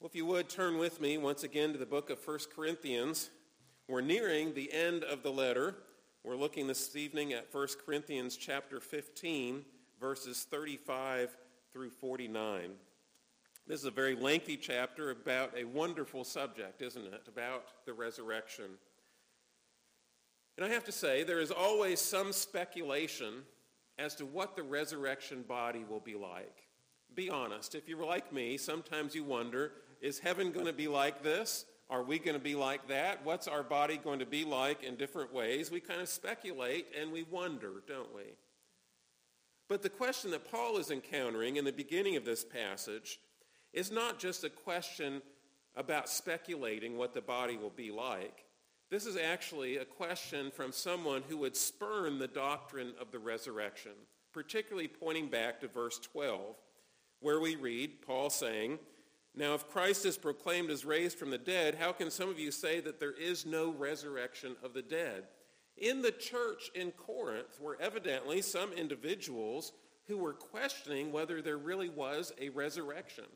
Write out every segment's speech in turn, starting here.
Well, if you would turn with me once again to the book of 1 Corinthians. We're nearing the end of the letter. We're looking this evening at 1 Corinthians chapter 15, verses 35 through 49. This is a very lengthy chapter about a wonderful subject, isn't it? About the resurrection. And I have to say, there is always some speculation as to what the resurrection body will be like. Be honest. If you're like me, sometimes you wonder, is heaven going to be like this? Are we going to be like that? What's our body going to be like in different ways? We kind of speculate and we wonder, don't we? But the question that Paul is encountering in the beginning of this passage is not just a question about speculating what the body will be like. This is actually a question from someone who would spurn the doctrine of the resurrection, particularly pointing back to verse 12, where we read Paul saying, now, if Christ is proclaimed as raised from the dead, how can some of you say that there is no resurrection of the dead? In the church in Corinth were evidently some individuals who were questioning whether there really was a resurrection.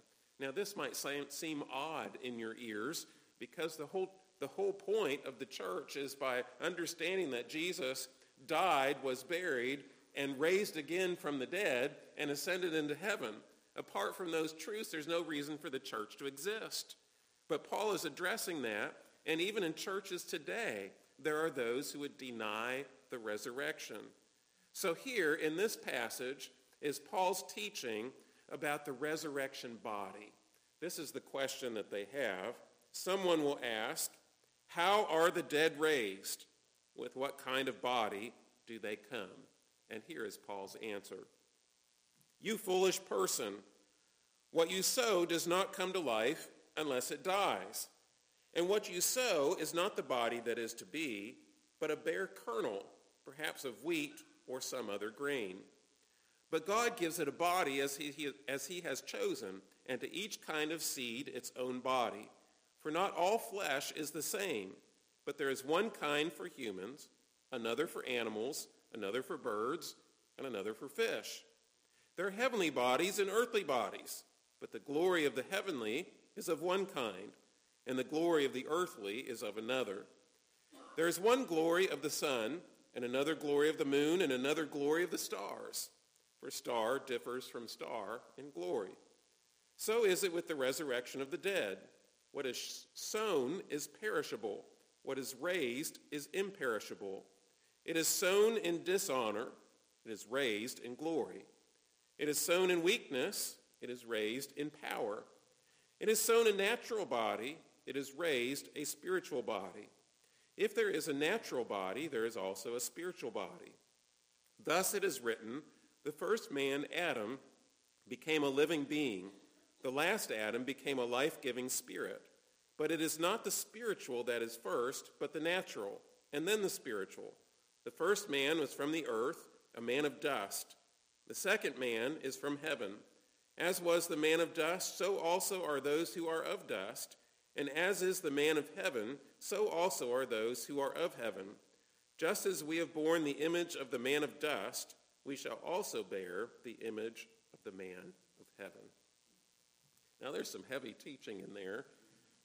Now, this might seem odd in your ears because the whole, the whole point of the church is by understanding that Jesus died, was buried, and raised again from the dead and ascended into heaven. Apart from those truths, there's no reason for the church to exist. But Paul is addressing that, and even in churches today, there are those who would deny the resurrection. So here in this passage is Paul's teaching about the resurrection body. This is the question that they have. Someone will ask, how are the dead raised? With what kind of body do they come? And here is Paul's answer. You foolish person, what you sow does not come to life unless it dies. And what you sow is not the body that is to be, but a bare kernel, perhaps of wheat or some other grain. But God gives it a body as he, as he has chosen, and to each kind of seed its own body. For not all flesh is the same, but there is one kind for humans, another for animals, another for birds, and another for fish. There are heavenly bodies and earthly bodies, but the glory of the heavenly is of one kind, and the glory of the earthly is of another. There is one glory of the sun, and another glory of the moon, and another glory of the stars. For star differs from star in glory. So is it with the resurrection of the dead. What is sown is perishable. What is raised is imperishable. It is sown in dishonor. It is raised in glory. It is sown in weakness. It is raised in power. It is sown a natural body. It is raised a spiritual body. If there is a natural body, there is also a spiritual body. Thus it is written, the first man, Adam, became a living being. The last Adam became a life-giving spirit. But it is not the spiritual that is first, but the natural, and then the spiritual. The first man was from the earth, a man of dust. The second man is from heaven. As was the man of dust, so also are those who are of dust. And as is the man of heaven, so also are those who are of heaven. Just as we have borne the image of the man of dust, we shall also bear the image of the man of heaven. Now there's some heavy teaching in there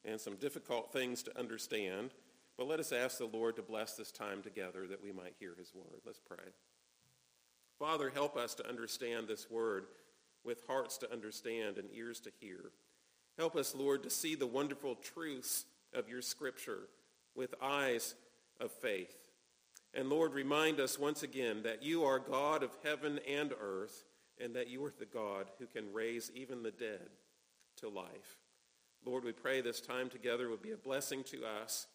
and some difficult things to understand, but let us ask the Lord to bless this time together that we might hear his word. Let's pray. Father, help us to understand this word with hearts to understand and ears to hear. Help us, Lord, to see the wonderful truths of your scripture with eyes of faith. And Lord, remind us once again that you are God of heaven and earth and that you are the God who can raise even the dead to life. Lord, we pray this time together will be a blessing to us,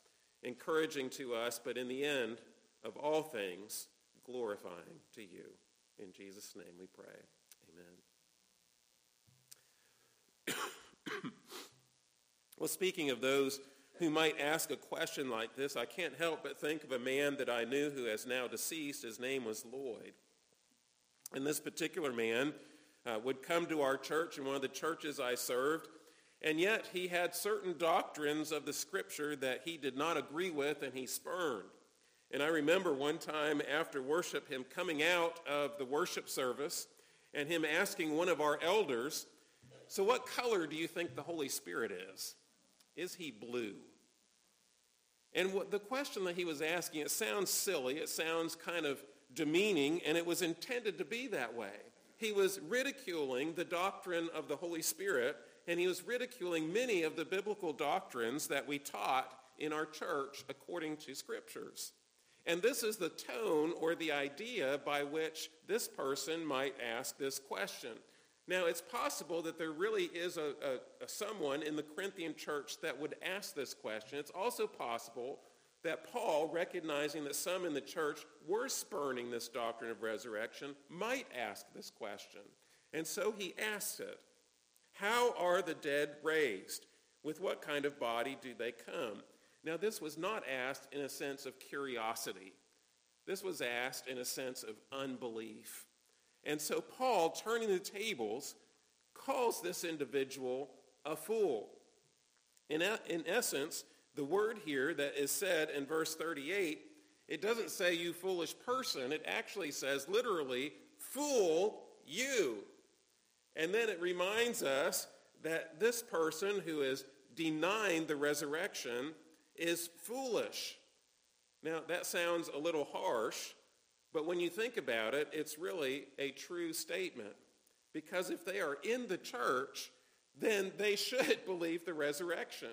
encouraging to us, but in the end of all things, glorifying to you. In Jesus' name we pray. Amen. well, speaking of those who might ask a question like this, I can't help but think of a man that I knew who has now deceased. His name was Lloyd. And this particular man uh, would come to our church in one of the churches I served, and yet he had certain doctrines of the scripture that he did not agree with and he spurned. And I remember one time after worship, him coming out of the worship service and him asking one of our elders so what color do you think the Holy Spirit is? Is he blue? And what, the question that he was asking, it sounds silly, it sounds kind of demeaning, and it was intended to be that way. He was ridiculing the doctrine of the Holy Spirit, and he was ridiculing many of the biblical doctrines that we taught in our church according to scriptures. And this is the tone or the idea by which this person might ask this question. Now, it's possible that there really is a, a, a, someone in the Corinthian church that would ask this question. It's also possible that Paul, recognizing that some in the church were spurning this doctrine of resurrection, might ask this question. And so he asks it. How are the dead raised? With what kind of body do they come? Now, this was not asked in a sense of curiosity. This was asked in a sense of unbelief. And so Paul, turning the tables, calls this individual a fool. In, in essence, the word here that is said in verse 38, it doesn't say you foolish person. It actually says literally, fool you. And then it reminds us that this person who is denying the resurrection is foolish. Now, that sounds a little harsh, but when you think about it, it's really a true statement. Because if they are in the church, then they should believe the resurrection.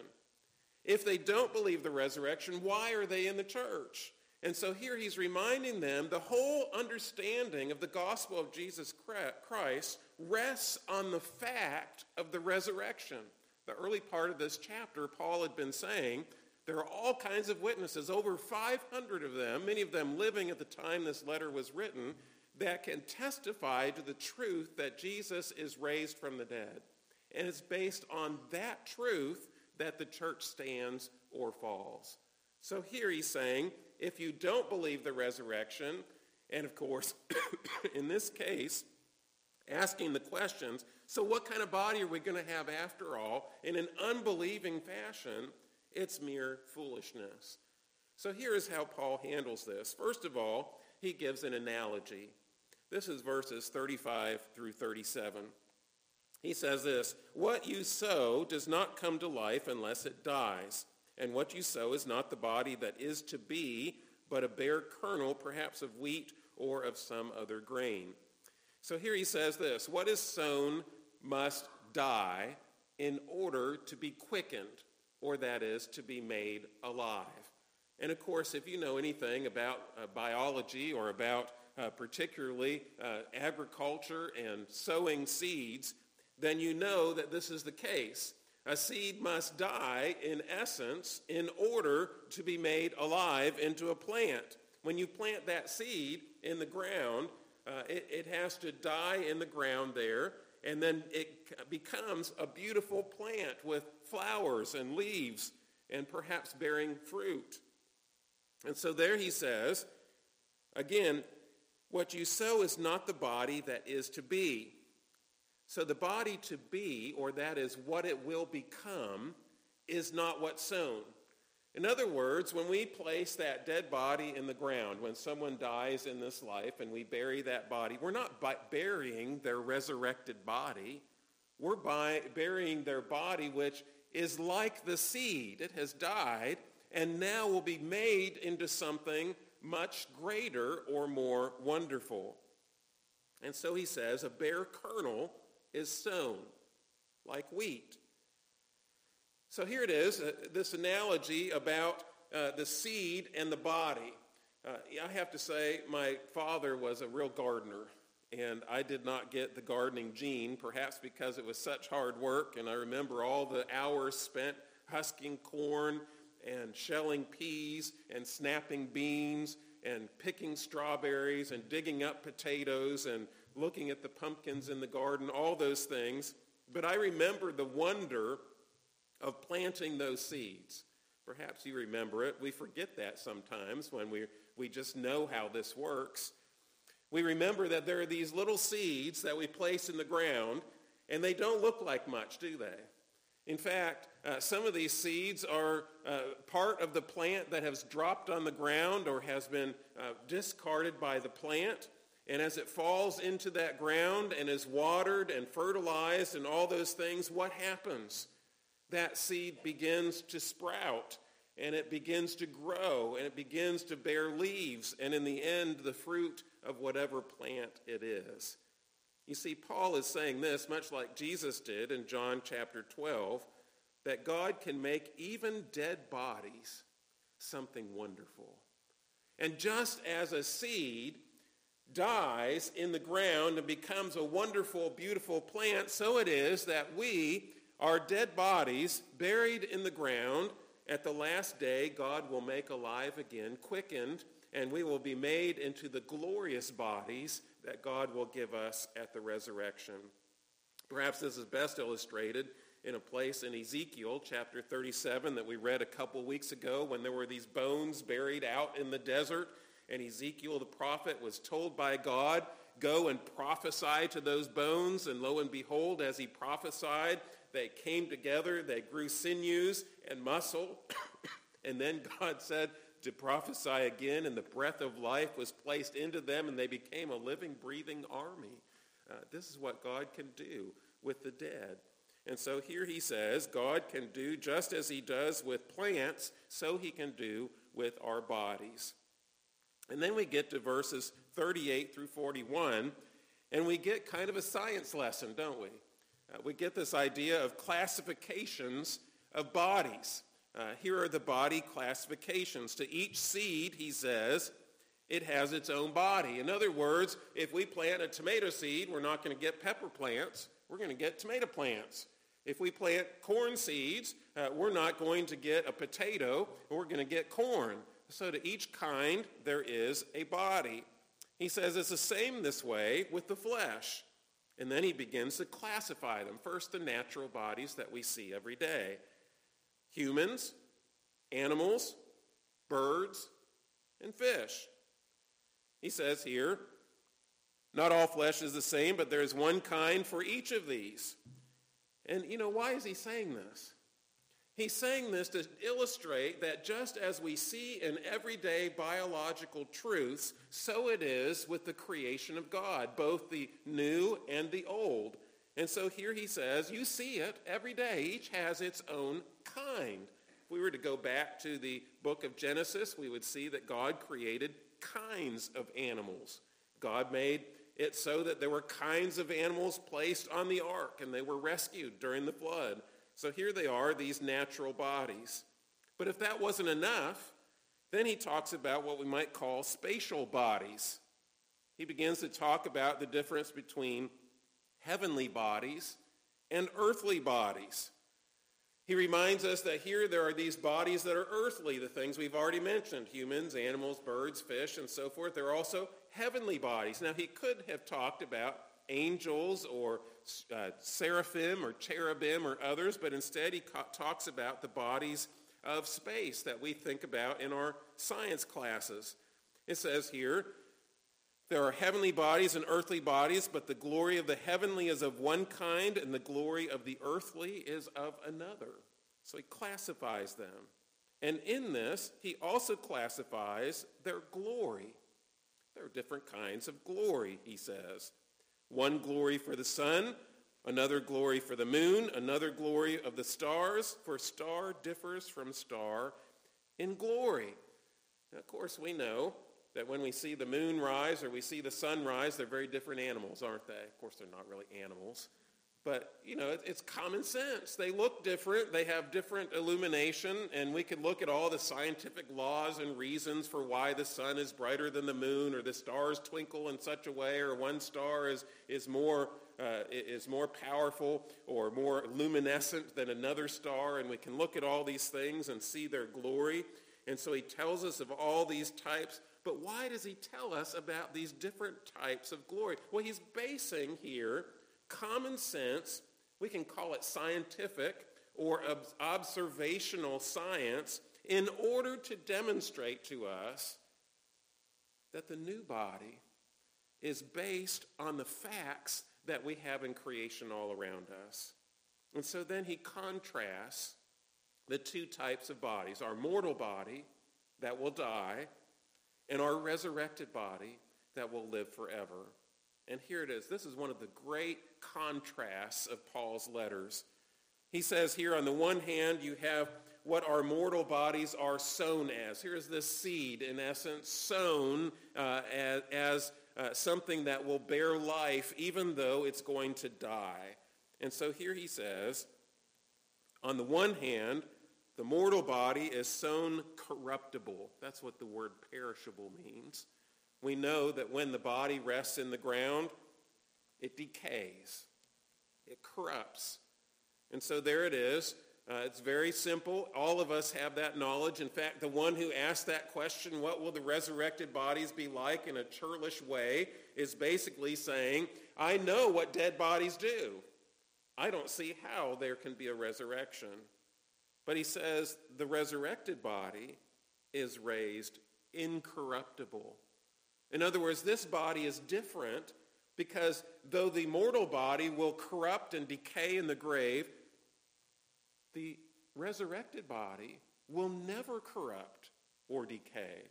If they don't believe the resurrection, why are they in the church? And so here he's reminding them the whole understanding of the gospel of Jesus Christ rests on the fact of the resurrection. The early part of this chapter, Paul had been saying there are all kinds of witnesses, over 500 of them, many of them living at the time this letter was written, that can testify to the truth that Jesus is raised from the dead. And it's based on that truth that the church stands or falls. So here he's saying, if you don't believe the resurrection, and of course, in this case, asking the questions, so what kind of body are we going to have after all, in an unbelieving fashion, it's mere foolishness. So here is how Paul handles this. First of all, he gives an analogy. This is verses 35 through 37. He says this, What you sow does not come to life unless it dies. And what you sow is not the body that is to be, but a bare kernel, perhaps of wheat or of some other grain. So here he says this, What is sown must die in order to be quickened or that is to be made alive. And of course, if you know anything about uh, biology or about uh, particularly uh, agriculture and sowing seeds, then you know that this is the case. A seed must die, in essence, in order to be made alive into a plant. When you plant that seed in the ground, uh, it, it has to die in the ground there, and then it becomes a beautiful plant with flowers and leaves and perhaps bearing fruit. And so there he says, again, what you sow is not the body that is to be. So the body to be, or that is what it will become, is not what's sown. In other words, when we place that dead body in the ground, when someone dies in this life and we bury that body, we're not burying their resurrected body. We're burying their body, which is like the seed. It has died and now will be made into something much greater or more wonderful. And so he says, a bare kernel is sown like wheat. So here it is, uh, this analogy about uh, the seed and the body. Uh, I have to say, my father was a real gardener, and I did not get the gardening gene, perhaps because it was such hard work, and I remember all the hours spent husking corn and shelling peas and snapping beans and picking strawberries and digging up potatoes and looking at the pumpkins in the garden, all those things. But I remember the wonder of planting those seeds. Perhaps you remember it. We forget that sometimes when we, we just know how this works. We remember that there are these little seeds that we place in the ground, and they don't look like much, do they? In fact, uh, some of these seeds are uh, part of the plant that has dropped on the ground or has been uh, discarded by the plant. And as it falls into that ground and is watered and fertilized and all those things, what happens? That seed begins to sprout and it begins to grow and it begins to bear leaves and in the end the fruit of whatever plant it is. You see, Paul is saying this, much like Jesus did in John chapter 12, that God can make even dead bodies something wonderful. And just as a seed dies in the ground and becomes a wonderful, beautiful plant, so it is that we, our dead bodies, buried in the ground, at the last day, God will make alive again, quickened, and we will be made into the glorious bodies that God will give us at the resurrection. Perhaps this is best illustrated in a place in Ezekiel chapter 37 that we read a couple weeks ago when there were these bones buried out in the desert and Ezekiel the prophet was told by God, go and prophesy to those bones. And lo and behold, as he prophesied, they came together, they grew sinews and muscle. and then God said to prophesy again, and the breath of life was placed into them, and they became a living, breathing army. Uh, this is what God can do with the dead. And so here he says, God can do just as he does with plants, so he can do with our bodies. And then we get to verses 38 through 41, and we get kind of a science lesson, don't we? Uh, we get this idea of classifications of bodies. Uh, here are the body classifications. To each seed, he says, it has its own body. In other words, if we plant a tomato seed, we're not going to get pepper plants. We're going to get tomato plants. If we plant corn seeds, uh, we're not going to get a potato. We're going to get corn. So to each kind, there is a body. He says it's the same this way with the flesh. And then he begins to classify them. First, the natural bodies that we see every day. Humans, animals, birds, and fish. He says here, not all flesh is the same, but there is one kind for each of these. And you know, why is he saying this? He's saying this to illustrate that just as we see in everyday biological truths, so it is with the creation of God, both the new and the old. And so here he says, you see it every day. Each has its own kind. If we were to go back to the book of Genesis, we would see that God created kinds of animals. God made it so that there were kinds of animals placed on the ark and they were rescued during the flood. So here they are, these natural bodies. But if that wasn't enough, then he talks about what we might call spatial bodies. He begins to talk about the difference between heavenly bodies and earthly bodies. He reminds us that here there are these bodies that are earthly, the things we've already mentioned, humans, animals, birds, fish, and so forth. There are also heavenly bodies. Now, he could have talked about angels or uh, seraphim or cherubim or others, but instead he ca- talks about the bodies of space that we think about in our science classes. It says here, there are heavenly bodies and earthly bodies, but the glory of the heavenly is of one kind, and the glory of the earthly is of another. So he classifies them. And in this, he also classifies their glory. There are different kinds of glory, he says. One glory for the sun, another glory for the moon, another glory of the stars, for star differs from star in glory. Now, of course, we know that when we see the moon rise or we see the sun rise, they're very different animals, aren't they? Of course, they're not really animals. But, you know, it's common sense. They look different. They have different illumination. And we could look at all the scientific laws and reasons for why the sun is brighter than the moon or the stars twinkle in such a way or one star is, is, more, uh, is more powerful or more luminescent than another star. And we can look at all these things and see their glory. And so he tells us of all these types. But why does he tell us about these different types of glory? Well, he's basing here common sense, we can call it scientific or observational science, in order to demonstrate to us that the new body is based on the facts that we have in creation all around us. And so then he contrasts the two types of bodies, our mortal body that will die and our resurrected body that will live forever. And here it is. This is one of the great contrasts of Paul's letters. He says here, on the one hand, you have what our mortal bodies are sown as. Here's this seed, in essence, sown uh, as, as uh, something that will bear life even though it's going to die. And so here he says, on the one hand, the mortal body is sown corruptible. That's what the word perishable means. We know that when the body rests in the ground, it decays, it corrupts. And so there it is. Uh, it's very simple. All of us have that knowledge. In fact, the one who asked that question, what will the resurrected bodies be like in a churlish way, is basically saying, I know what dead bodies do. I don't see how there can be a resurrection. But he says the resurrected body is raised incorruptible. In other words, this body is different because though the mortal body will corrupt and decay in the grave, the resurrected body will never corrupt or decay.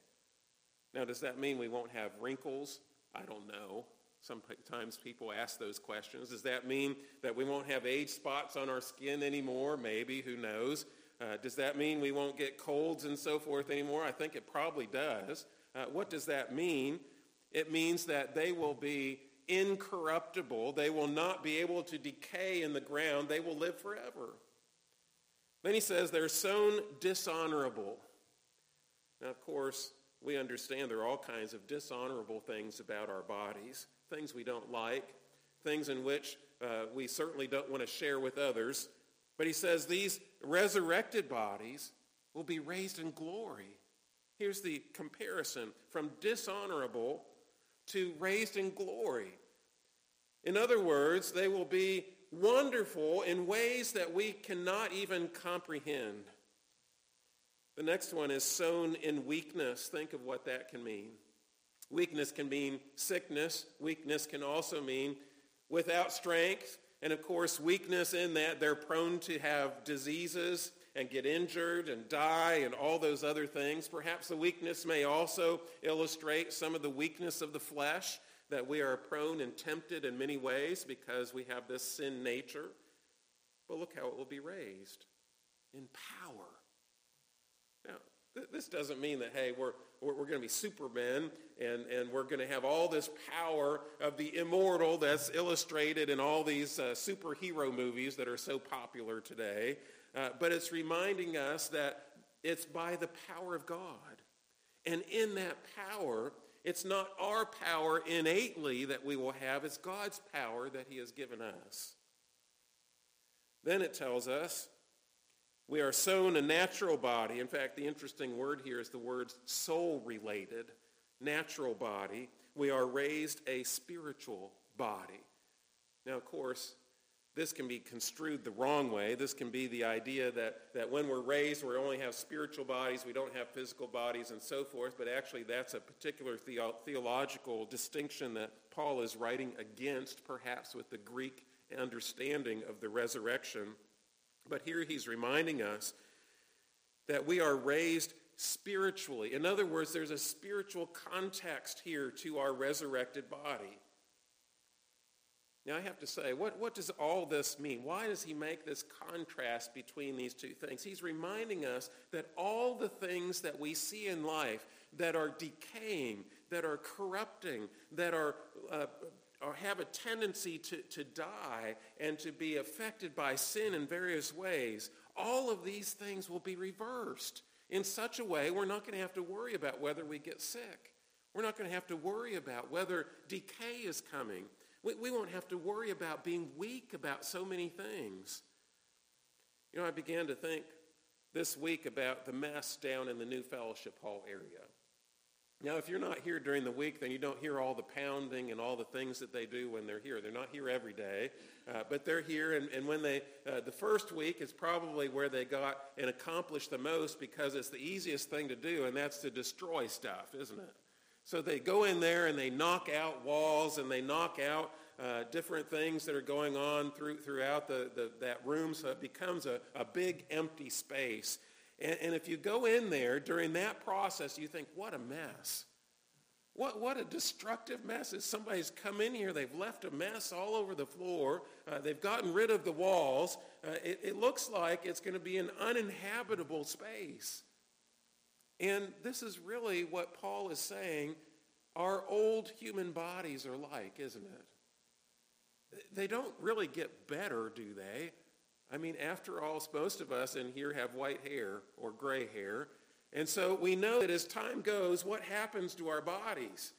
Now, does that mean we won't have wrinkles? I don't know. Sometimes people ask those questions. Does that mean that we won't have age spots on our skin anymore? Maybe, who knows? Uh, does that mean we won't get colds and so forth anymore? I think it probably does. Uh, what does that mean? It means that they will be incorruptible. They will not be able to decay in the ground. They will live forever. Then he says they're sown dishonorable. Now, of course, we understand there are all kinds of dishonorable things about our bodies, things we don't like, things in which uh, we certainly don't want to share with others. But he says these resurrected bodies will be raised in glory. Here's the comparison from dishonorable to raised in glory. In other words, they will be wonderful in ways that we cannot even comprehend. The next one is sown in weakness. Think of what that can mean. Weakness can mean sickness. Weakness can also mean without strength. And of course, weakness in that they're prone to have diseases and get injured and die and all those other things. Perhaps the weakness may also illustrate some of the weakness of the flesh that we are prone and tempted in many ways because we have this sin nature. But look how it will be raised in power. Now, th- this doesn't mean that, hey, we're, we're, we're going to be supermen and, and we're going to have all this power of the immortal that's illustrated in all these uh, superhero movies that are so popular today. Uh, but it's reminding us that it's by the power of God. And in that power, it's not our power innately that we will have, it's God's power that he has given us. Then it tells us we are sown a natural body. In fact, the interesting word here is the word soul related, natural body. We are raised a spiritual body. Now, of course, this can be construed the wrong way. This can be the idea that, that when we're raised, we only have spiritual bodies, we don't have physical bodies, and so forth. But actually, that's a particular theo- theological distinction that Paul is writing against, perhaps with the Greek understanding of the resurrection. But here he's reminding us that we are raised spiritually. In other words, there's a spiritual context here to our resurrected body. Now, I have to say, what, what does all this mean? Why does he make this contrast between these two things? He's reminding us that all the things that we see in life that are decaying, that are corrupting, that are, uh, or have a tendency to, to die and to be affected by sin in various ways, all of these things will be reversed in such a way we're not going to have to worry about whether we get sick. We're not going to have to worry about whether decay is coming. We, we won't have to worry about being weak about so many things. You know, I began to think this week about the mess down in the new fellowship hall area. Now, if you're not here during the week, then you don't hear all the pounding and all the things that they do when they're here. They're not here every day, uh, but they're here. And, and when they, uh, the first week is probably where they got and accomplished the most because it's the easiest thing to do, and that's to destroy stuff, isn't it? So they go in there and they knock out walls and they knock out uh, different things that are going on through, throughout the, the, that room so it becomes a, a big empty space. And, and if you go in there during that process, you think, what a mess. What, what a destructive mess. Is somebody's come in here, they've left a mess all over the floor, uh, they've gotten rid of the walls. Uh, it, it looks like it's going to be an uninhabitable space. And this is really what Paul is saying our old human bodies are like, isn't it? They don't really get better, do they? I mean, after all, most of us in here have white hair or gray hair. And so we know that as time goes, what happens to our bodies?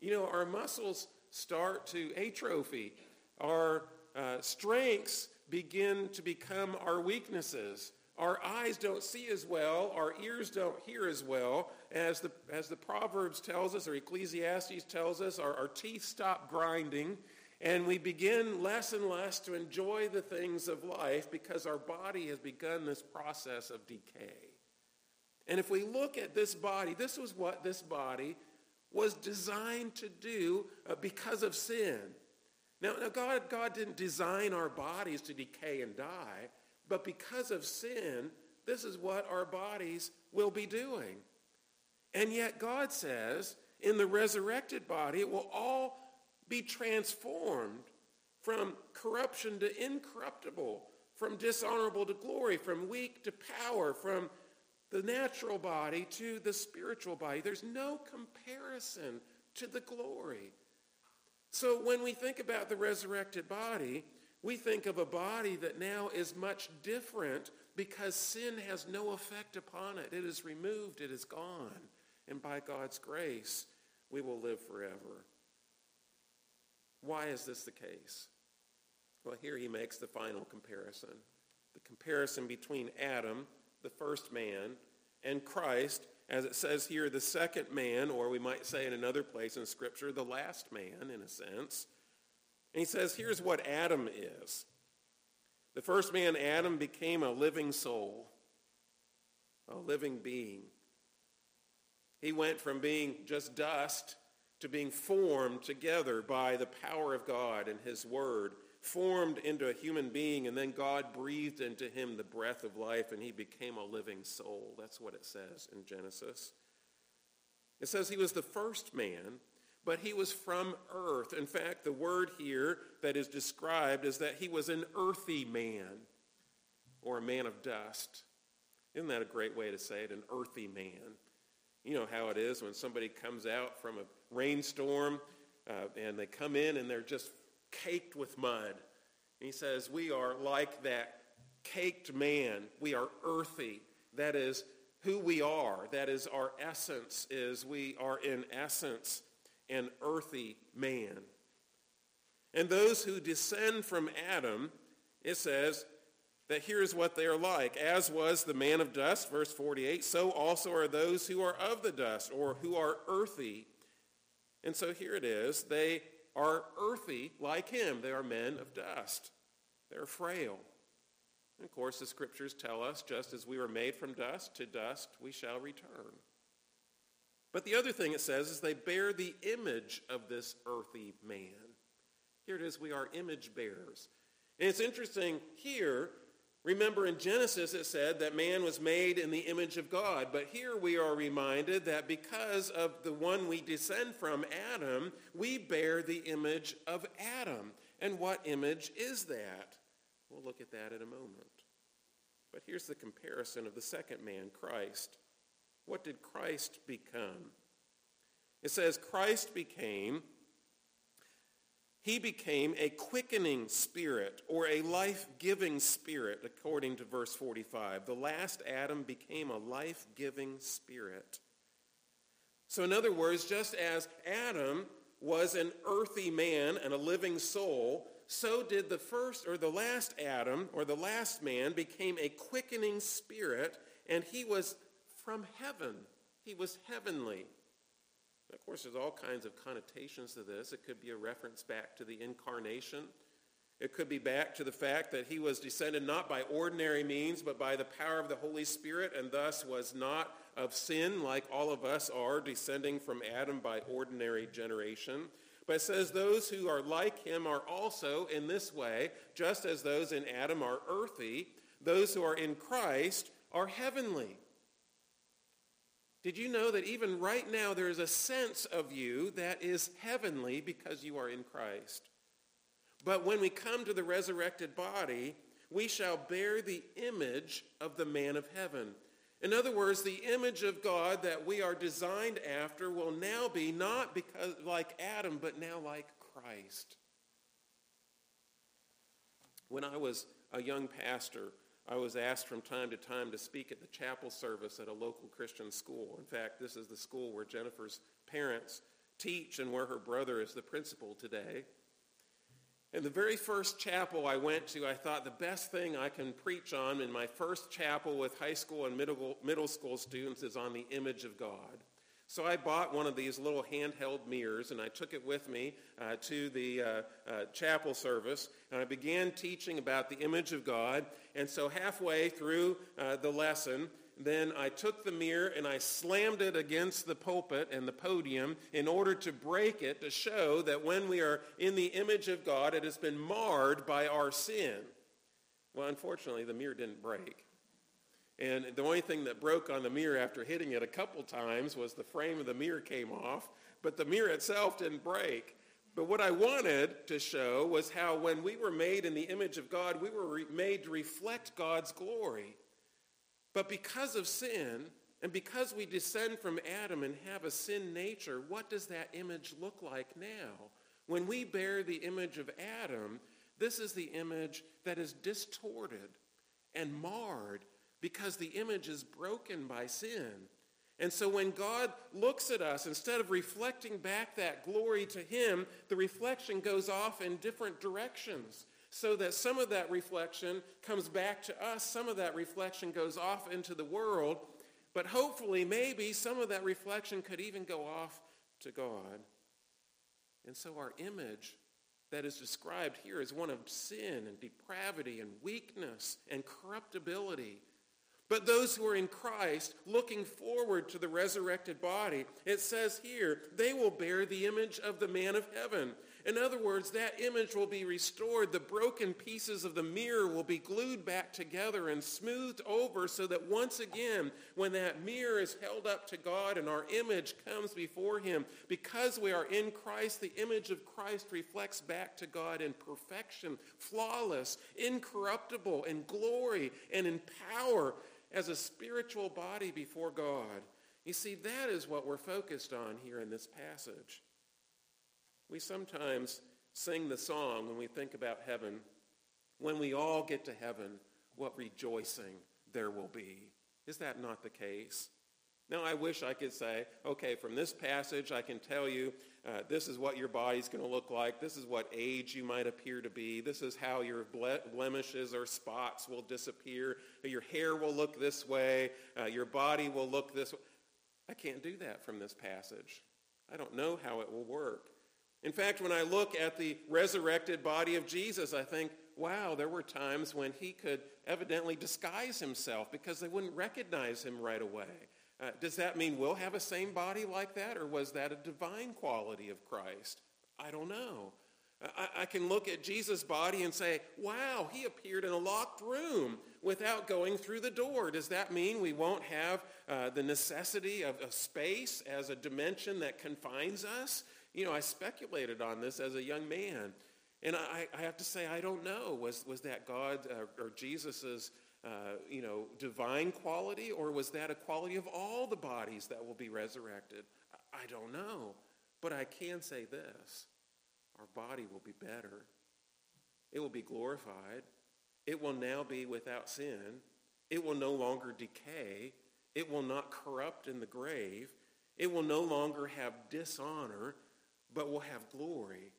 You know, our muscles start to atrophy. Our uh, strengths begin to become our weaknesses. Our eyes don't see as well. Our ears don't hear as well. As the, as the Proverbs tells us, or Ecclesiastes tells us, our, our teeth stop grinding. And we begin less and less to enjoy the things of life because our body has begun this process of decay. And if we look at this body, this was what this body was designed to do uh, because of sin. Now, now God, God didn't design our bodies to decay and die, but because of sin, this is what our bodies will be doing. And yet God says in the resurrected body, it will all be transformed from corruption to incorruptible, from dishonorable to glory, from weak to power, from the natural body to the spiritual body. There's no comparison to the glory. So when we think about the resurrected body, we think of a body that now is much different because sin has no effect upon it. It is removed, it is gone. And by God's grace, we will live forever. Why is this the case? Well, here he makes the final comparison. The comparison between Adam the first man, and Christ, as it says here, the second man, or we might say in another place in Scripture, the last man, in a sense. And he says, here's what Adam is. The first man, Adam, became a living soul, a living being. He went from being just dust to being formed together by the power of God and his word formed into a human being, and then God breathed into him the breath of life, and he became a living soul. That's what it says in Genesis. It says he was the first man, but he was from earth. In fact, the word here that is described is that he was an earthy man, or a man of dust. Isn't that a great way to say it, an earthy man? You know how it is when somebody comes out from a rainstorm uh, and they come in and they're just caked with mud. And he says, We are like that caked man. We are earthy. That is who we are. That is our essence, is we are in essence an earthy man. And those who descend from Adam, it says that here's what they are like. As was the man of dust, verse 48, so also are those who are of the dust or who are earthy. And so here it is. They are earthy like him. They are men of dust. They're frail. And of course, the scriptures tell us just as we were made from dust, to dust we shall return. But the other thing it says is they bear the image of this earthy man. Here it is, we are image bearers. And it's interesting here Remember in Genesis it said that man was made in the image of God, but here we are reminded that because of the one we descend from, Adam, we bear the image of Adam. And what image is that? We'll look at that in a moment. But here's the comparison of the second man, Christ. What did Christ become? It says Christ became he became a quickening spirit or a life-giving spirit, according to verse 45. The last Adam became a life-giving spirit. So in other words, just as Adam was an earthy man and a living soul, so did the first or the last Adam or the last man became a quickening spirit, and he was from heaven. He was heavenly. Of course, there's all kinds of connotations to this. It could be a reference back to the incarnation. It could be back to the fact that he was descended not by ordinary means, but by the power of the Holy Spirit, and thus was not of sin like all of us are, descending from Adam by ordinary generation. But it says those who are like him are also in this way, just as those in Adam are earthy, those who are in Christ are heavenly. Did you know that even right now there is a sense of you that is heavenly because you are in Christ? But when we come to the resurrected body, we shall bear the image of the man of heaven. In other words, the image of God that we are designed after will now be not because like Adam, but now like Christ. When I was a young pastor, I was asked from time to time to speak at the chapel service at a local Christian school. In fact, this is the school where Jennifer's parents teach and where her brother is the principal today. In the very first chapel I went to, I thought the best thing I can preach on in my first chapel with high school and middle, middle school students is on the image of God. So I bought one of these little handheld mirrors and I took it with me uh, to the uh, uh, chapel service and I began teaching about the image of God. And so halfway through uh, the lesson, then I took the mirror and I slammed it against the pulpit and the podium in order to break it to show that when we are in the image of God, it has been marred by our sin. Well, unfortunately, the mirror didn't break. And the only thing that broke on the mirror after hitting it a couple times was the frame of the mirror came off, but the mirror itself didn't break. But what I wanted to show was how when we were made in the image of God, we were re- made to reflect God's glory. But because of sin, and because we descend from Adam and have a sin nature, what does that image look like now? When we bear the image of Adam, this is the image that is distorted and marred because the image is broken by sin. And so when God looks at us, instead of reflecting back that glory to him, the reflection goes off in different directions so that some of that reflection comes back to us, some of that reflection goes off into the world, but hopefully maybe some of that reflection could even go off to God. And so our image that is described here is one of sin and depravity and weakness and corruptibility. But those who are in Christ, looking forward to the resurrected body, it says here, they will bear the image of the man of heaven. In other words, that image will be restored. The broken pieces of the mirror will be glued back together and smoothed over so that once again, when that mirror is held up to God and our image comes before him, because we are in Christ, the image of Christ reflects back to God in perfection, flawless, incorruptible, in glory, and in power as a spiritual body before God. You see, that is what we're focused on here in this passage. We sometimes sing the song when we think about heaven, when we all get to heaven, what rejoicing there will be. Is that not the case? Now, I wish I could say, okay, from this passage, I can tell you uh, this is what your body's going to look like. This is what age you might appear to be. This is how your ble- blemishes or spots will disappear. Your hair will look this way. Uh, your body will look this way. I can't do that from this passage. I don't know how it will work. In fact, when I look at the resurrected body of Jesus, I think, wow, there were times when he could evidently disguise himself because they wouldn't recognize him right away. Uh, does that mean we'll have a same body like that, or was that a divine quality of Christ? I don't know. I, I can look at Jesus' body and say, wow, he appeared in a locked room without going through the door. Does that mean we won't have uh, the necessity of, of space as a dimension that confines us? you know, I speculated on this as a young man. And I, I have to say, I don't know. Was, was that God uh, or Jesus's, uh, you know, divine quality, or was that a quality of all the bodies that will be resurrected? I don't know. But I can say this. Our body will be better. It will be glorified. It will now be without sin. It will no longer decay. It will not corrupt in the grave. It will no longer have dishonor but will have glory.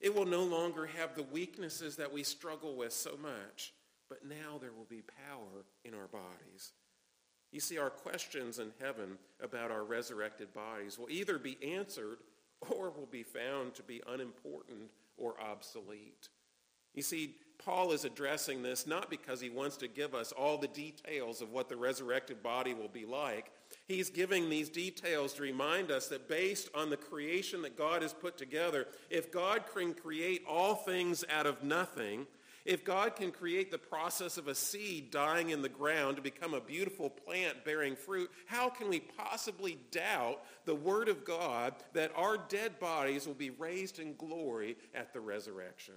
It will no longer have the weaknesses that we struggle with so much, but now there will be power in our bodies. You see, our questions in heaven about our resurrected bodies will either be answered or will be found to be unimportant or obsolete. You see, Paul is addressing this not because he wants to give us all the details of what the resurrected body will be like, He's giving these details to remind us that based on the creation that God has put together, if God can create all things out of nothing, If God can create the process of a seed dying in the ground to become a beautiful plant bearing fruit, how can we possibly doubt the word of God that our dead bodies will be raised in glory at the resurrection?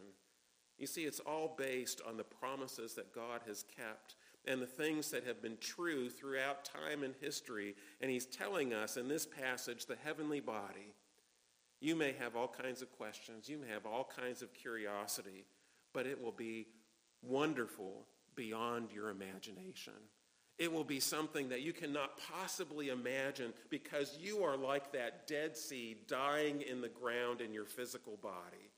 You see, it's all based on the promises that God has kept and the things that have been true throughout time and history. And he's telling us in this passage, the heavenly body, you may have all kinds of questions. You may have all kinds of curiosity, but it will be wonderful beyond your imagination. It will be something that you cannot possibly imagine because you are like that dead seed dying in the ground in your physical body.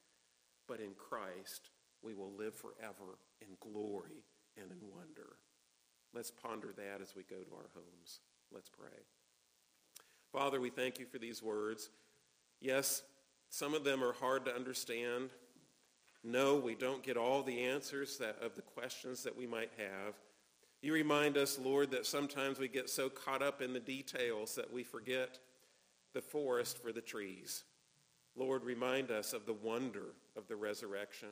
But in Christ, we will live forever in glory and in wonder. Let's ponder that as we go to our homes. Let's pray. Father, we thank you for these words. Yes, some of them are hard to understand. No, we don't get all the answers that, of the questions that we might have. You remind us, Lord, that sometimes we get so caught up in the details that we forget the forest for the trees. Lord, remind us of the wonder of the resurrection,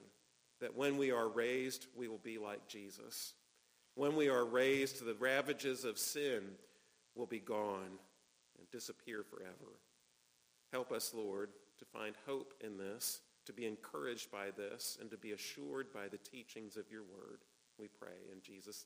that when we are raised, we will be like Jesus. When we are raised, the ravages of sin will be gone and disappear forever. Help us, Lord, to find hope in this, to be encouraged by this, and to be assured by the teachings of your word. We pray in Jesus' name.